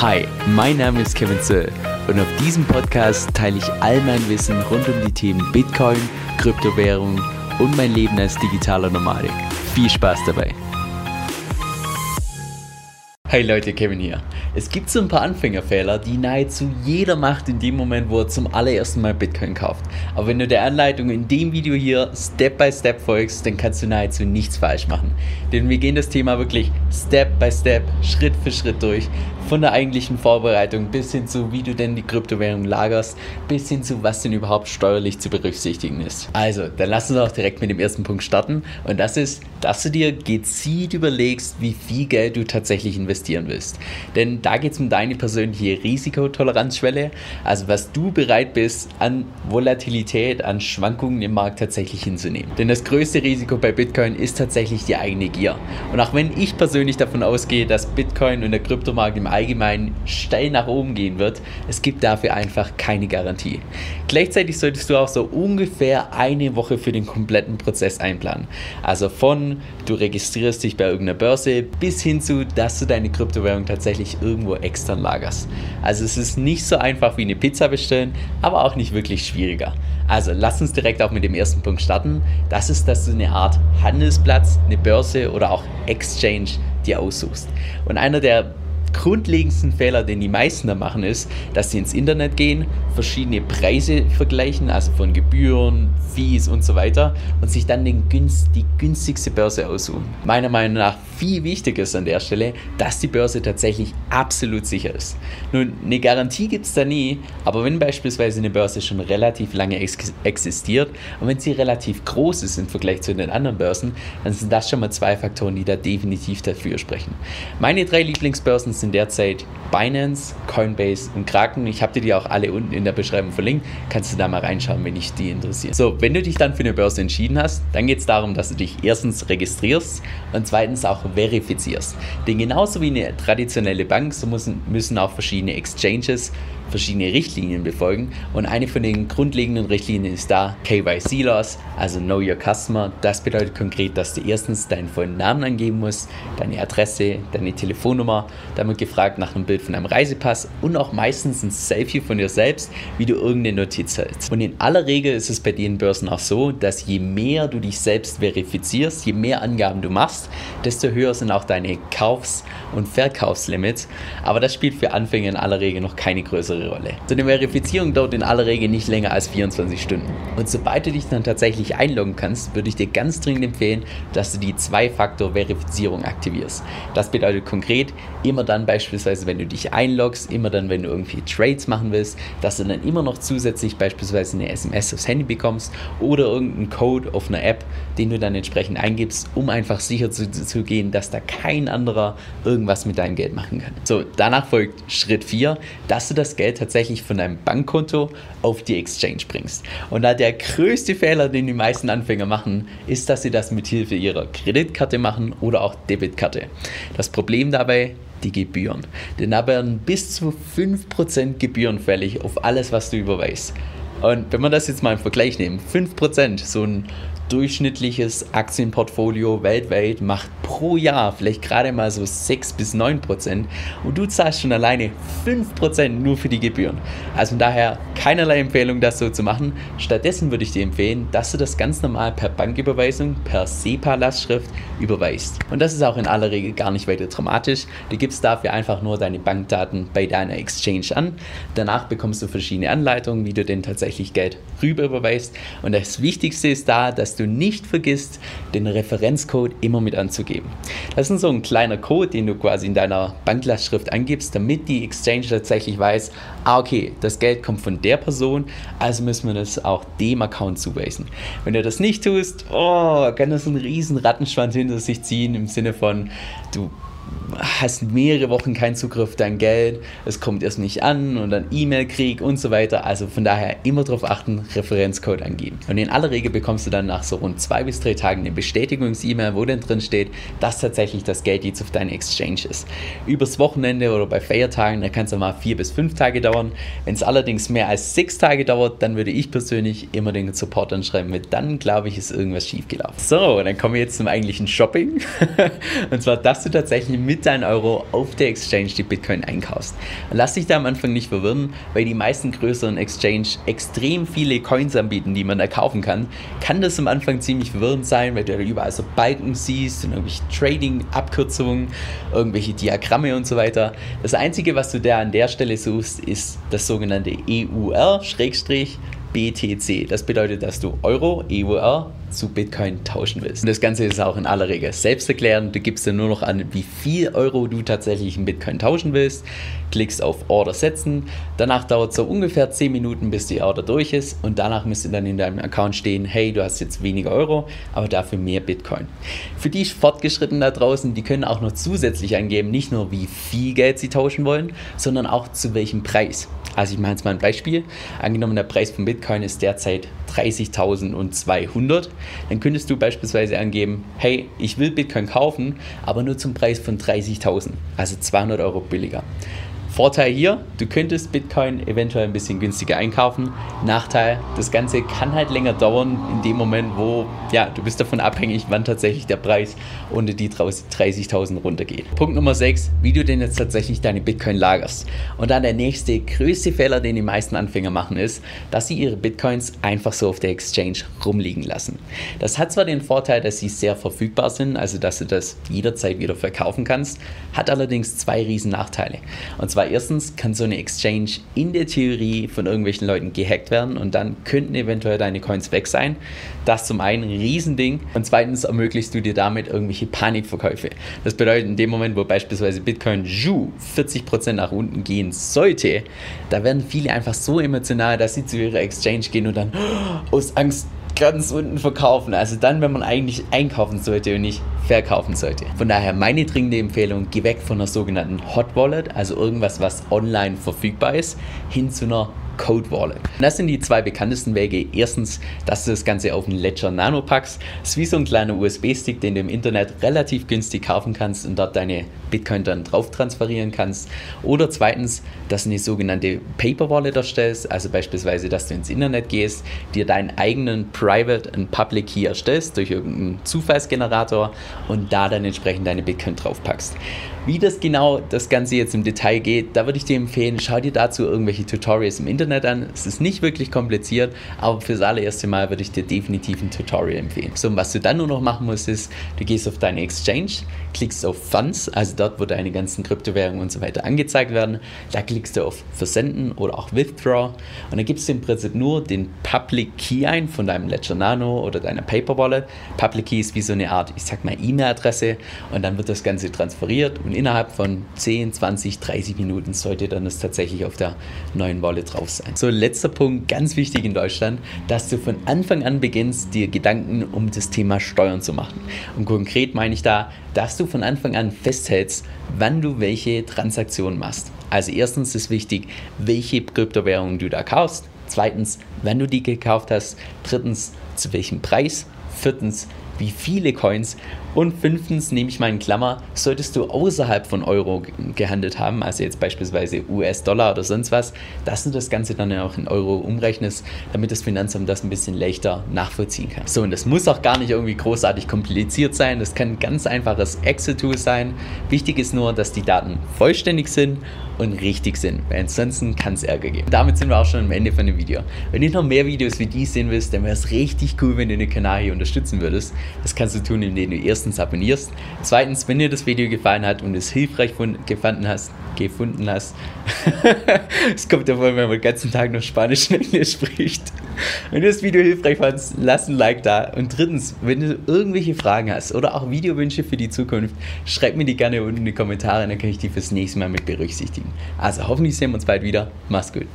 Hi, mein Name ist Kevin Zöll und auf diesem Podcast teile ich all mein Wissen rund um die Themen Bitcoin, Kryptowährung und mein Leben als digitaler Nomadik. Viel Spaß dabei! Hey Leute, Kevin hier. Es gibt so ein paar Anfängerfehler, die nahezu jeder macht in dem Moment, wo er zum allerersten Mal Bitcoin kauft. Aber wenn du der Anleitung in dem Video hier Step by Step folgst, dann kannst du nahezu nichts falsch machen. Denn wir gehen das Thema wirklich Step by Step, Schritt für Schritt durch. Von der eigentlichen Vorbereitung bis hin zu, wie du denn die Kryptowährung lagerst, bis hin zu, was denn überhaupt steuerlich zu berücksichtigen ist. Also, dann lass uns auch direkt mit dem ersten Punkt starten. Und das ist, dass du dir gezielt überlegst, wie viel Geld du tatsächlich investieren willst. Denn da geht es um deine persönliche Risikotoleranzschwelle, also was du bereit bist, an Volatilität, an Schwankungen im Markt tatsächlich hinzunehmen. Denn das größte Risiko bei Bitcoin ist tatsächlich die eigene Gier. Und auch wenn ich persönlich davon ausgehe, dass Bitcoin und der Kryptomarkt im allgemein steil nach oben gehen wird. Es gibt dafür einfach keine Garantie. Gleichzeitig solltest du auch so ungefähr eine Woche für den kompletten Prozess einplanen. Also von du registrierst dich bei irgendeiner Börse bis hin zu, dass du deine Kryptowährung tatsächlich irgendwo extern lagerst. Also es ist nicht so einfach wie eine Pizza bestellen, aber auch nicht wirklich schwieriger. Also lass uns direkt auch mit dem ersten Punkt starten. Das ist, dass du eine Art Handelsplatz, eine Börse oder auch Exchange dir aussuchst. Und einer der grundlegendsten Fehler, den die meisten da machen, ist, dass sie ins Internet gehen, verschiedene Preise vergleichen, also von Gebühren, Fees und so weiter, und sich dann den günst, die günstigste Börse aussuchen. Meiner Meinung nach viel wichtiger ist an der Stelle, dass die Börse tatsächlich absolut sicher ist. Nun, eine Garantie gibt es da nie, aber wenn beispielsweise eine Börse schon relativ lange ex existiert und wenn sie relativ groß ist im Vergleich zu den anderen Börsen, dann sind das schon mal zwei Faktoren, die da definitiv dafür sprechen. Meine drei Lieblingsbörsen sind derzeit Binance, Coinbase und Kraken. Ich habe dir die auch alle unten in der Beschreibung verlinkt. Kannst du da mal reinschauen, wenn dich die interessiert. So, wenn du dich dann für eine Börse entschieden hast, dann geht es darum, dass du dich erstens registrierst und zweitens auch verifizierst. Denn genauso wie eine traditionelle Bank, so müssen, müssen auch verschiedene Exchanges verschiedene Richtlinien befolgen. Und eine von den grundlegenden Richtlinien ist da KYC-Laws, also Know Your Customer. Das bedeutet konkret, dass du erstens deinen vollen Namen angeben musst, deine Adresse, deine Telefonnummer. Dann wird gefragt nach einem Bild von einem Reisepass und auch meistens ein Selfie von dir selbst, wie du irgendeine Notiz hältst. Und in aller Regel ist es bei den Börsen auch so, dass je mehr du dich selbst verifizierst, je mehr Angaben du machst, desto höher sind auch deine Kaufs- und Verkaufslimits. Aber das spielt für Anfänger in aller Regel noch keine größere größere Rolle. So eine Verifizierung dauert in aller Regel nicht länger als 24 Stunden. Und sobald du dich dann tatsächlich einloggen kannst, würde ich dir ganz dringend empfehlen, dass du die Zwei-Faktor-Verifizierung aktivierst. Das bedeutet konkret, immer dann beispielsweise, wenn du dich einloggst, immer dann, wenn du irgendwie Trades machen willst, dass du dann immer noch zusätzlich beispielsweise eine SMS aufs Handy bekommst oder irgendeinen Code auf einer App, den du dann entsprechend eingibst, um einfach sicher zu, zu gehen, dass da kein anderer irgendwas mit deinem Geld machen kann. So, danach folgt Schritt 4, dass du das Geld Geld tatsächlich von deinem Bankkonto auf die Exchange bringst. Und da der größte Fehler, den die meisten Anfänger machen, ist, dass sie das mit Hilfe ihrer Kreditkarte machen oder auch Debitkarte. Das Problem dabei, die Gebühren. Denn da werden bis zu 5% Gebühren fällig auf alles, was du überweist. Und wenn wir das jetzt mal im Vergleich nehmen, 5%, so ein durchschnittliches Aktienportfolio weltweit macht pro Jahr vielleicht gerade mal so 6 bis 9 Prozent und du zahlst schon alleine 5 Prozent nur für die Gebühren. Also von daher keinerlei Empfehlung, das so zu machen. Stattdessen würde ich dir empfehlen, dass du das ganz normal per Banküberweisung, per SEPA-Lastschrift überweist. Und das ist auch in aller Regel gar nicht weiter dramatisch. Du gibst dafür einfach nur deine Bankdaten bei deiner Exchange an. Danach bekommst du verschiedene Anleitungen, wie du denn tatsächlich Geld rüber überweist. Und das Wichtigste ist da, dass du nicht vergisst, den Referenzcode immer mit anzugeben. Das ist so ein kleiner Code, den du quasi in deiner Banklastschrift angibst, damit die Exchange tatsächlich weiß, ah okay, das Geld kommt von der Person, also müssen wir das auch dem Account zuweisen. Wenn du das nicht tust, oh, kann das einen riesen Rattenschwanz hinter sich ziehen im Sinne von, du hast mehrere Wochen keinen Zugriff dein Geld, es kommt erst nicht an und dann E-Mail-Krieg und so weiter. Also von daher immer darauf achten, Referenzcode angeben. Und in aller Regel bekommst du dann nach so rund zwei bis drei Tagen eine Bestätigungs-E-Mail, wo dann drin steht, dass tatsächlich das Geld jetzt auf deiner Exchange ist. Übers Wochenende oder bei Feiertagen, da kann es mal vier bis fünf Tage dauern. Wenn es allerdings mehr als sechs Tage dauert, dann würde ich persönlich immer den Support anschreiben, weil dann glaube ich, ist irgendwas schiefgelaufen. So, dann kommen wir jetzt zum eigentlichen Shopping. und zwar, dass du tatsächlich mit deinen Euro auf der Exchange die Bitcoin einkaufst. Lass dich da am Anfang nicht verwirren, weil die meisten größeren Exchange extrem viele Coins anbieten, die man da kaufen kann. Kann das am Anfang ziemlich verwirrend sein, weil du da überall so Balken siehst und irgendwelche Trading-Abkürzungen, irgendwelche Diagramme und so weiter. Das Einzige, was du da an der Stelle suchst, ist das sogenannte EUR, Schrägstrich, BTC. Das bedeutet, dass du Euro, EUR, zu Bitcoin tauschen willst. Und das Ganze ist auch in aller Regel selbsterklärend. Du gibst dir nur noch an, wie viel Euro du tatsächlich in Bitcoin tauschen willst, klickst auf Order setzen. Danach dauert es so ungefähr 10 Minuten, bis die Order durch ist und danach müsste dann in deinem Account stehen, hey, du hast jetzt weniger Euro, aber dafür mehr Bitcoin. Für die Fortgeschrittenen da draußen, die können auch noch zusätzlich angeben, nicht nur wie viel Geld sie tauschen wollen, sondern auch zu welchem Preis. Also ich mache jetzt mal ein Beispiel. Angenommen, der Preis von Bitcoin ist derzeit 30.200. Dann könntest du beispielsweise angeben, hey, ich will Bitcoin kaufen, aber nur zum Preis von 30.000, also 200 Euro billiger. Vorteil hier, du könntest Bitcoin eventuell ein bisschen günstiger einkaufen. Nachteil, das Ganze kann halt länger dauern in dem Moment, wo ja, du bist davon abhängig, wann tatsächlich der Preis unter die 30.000 runtergeht. Punkt Nummer 6, wie du denn jetzt tatsächlich deine Bitcoin lagerst. Und dann der nächste größte Fehler, den die meisten Anfänger machen, ist, dass sie ihre Bitcoins einfach so auf der Exchange rumliegen lassen. Das hat zwar den Vorteil, dass sie sehr verfügbar sind, also dass du das jederzeit wieder verkaufen kannst, hat allerdings zwei riesen Nachteile. Und zwar erstens kann so eine Exchange in der Theorie von irgendwelchen Leuten gehackt werden und dann könnten eventuell deine Coins weg sein. Das zum einen ein Riesending und zweitens ermöglichst du dir damit irgendwelche Panikverkäufe. Das bedeutet, in dem Moment, wo beispielsweise Bitcoin Ju 40% nach unten gehen sollte, da werden viele einfach so emotional, dass sie zu ihrer Exchange gehen und dann aus Angst ganz unten verkaufen. Also dann, wenn man eigentlich einkaufen sollte und nicht verkaufen sollte. Von daher meine dringende Empfehlung, geh weg von einer sogenannten Hot Wallet, also irgendwas, was online verfügbar ist, hin zu einer Code Wallet. Und das sind die zwei bekanntesten Wege. Erstens, dass du das Ganze auf einen Ledger Nano packst. Das ist wie so ein kleiner USB-Stick, den du im Internet relativ günstig kaufen kannst und dort deine Bitcoin dann drauf transferieren kannst. Oder zweitens, dass du eine sogenannte Paper Wallet erstellst, also beispielsweise, dass du ins Internet gehst, dir deinen eigenen Private und Public Key erstellst durch irgendeinen Zufallsgenerator und da dann entsprechend deine Bitcoin drauf packst. Wie das genau das Ganze jetzt im Detail geht, da würde ich dir empfehlen, schau dir dazu irgendwelche Tutorials im Internet an. Es ist nicht wirklich kompliziert, aber fürs allererste Mal würde ich dir definitiv ein Tutorial empfehlen. So, und was du dann nur noch machen musst, ist, du gehst auf deine Exchange, klickst auf Funds, also dort, wo deine ganzen Kryptowährungen und so weiter angezeigt werden. Da klickst du auf Versenden oder auch Withdraw und dann gibst du im Prinzip nur den Public Key ein von deinem Ledger Nano oder deiner Paper Wallet. Public Key ist wie so eine Art, ich sag mal, E-Mail-Adresse und dann wird das Ganze transferiert und innerhalb von 10, 20, 30 Minuten sollte dann das tatsächlich auf der neuen Wallet drauf sein. So, letzter Punkt, ganz wichtig in Deutschland, dass du von Anfang an beginnst, dir Gedanken um das Thema Steuern zu machen. Und konkret meine ich da, dass du von Anfang an festhältst, wann du welche Transaktionen machst. Also erstens ist wichtig, welche Kryptowährung du da kaufst. Zweitens, wann du die gekauft hast. Drittens, zu welchem Preis. Viertens, wie viele Coins. Und fünftens, nehme ich mal in Klammer, solltest du außerhalb von Euro gehandelt haben, also jetzt beispielsweise US-Dollar oder sonst was, dass du das Ganze dann auch in Euro umrechnest, damit das Finanzamt das ein bisschen leichter nachvollziehen kann. So, und das muss auch gar nicht irgendwie großartig kompliziert sein. Das kann ein ganz einfaches Excel-Tool sein. Wichtig ist nur, dass die Daten vollständig sind und richtig sind, weil ansonsten kann es Ärger geben. Damit sind wir auch schon am Ende von dem Video. Wenn du noch mehr Videos wie die sehen willst, dann wäre es richtig cool, wenn du den Kanal hier unterstützen würdest. Das kannst du tun, indem du erstens abonnierst. Zweitens, wenn dir das Video gefallen hat und es hilfreich gefunden hast, gefunden hast. es kommt davon, wenn man den ganzen Tag noch Spanisch und Englisch spricht. Wenn du das Video hilfreich fandest, lass ein Like da. Und drittens, wenn du irgendwelche Fragen hast oder auch Videowünsche für die Zukunft, schreib mir die gerne unten in die Kommentare, dann kann ich die fürs nächste Mal mit berücksichtigen. Also hoffentlich sehen wir uns bald wieder. Mach's gut.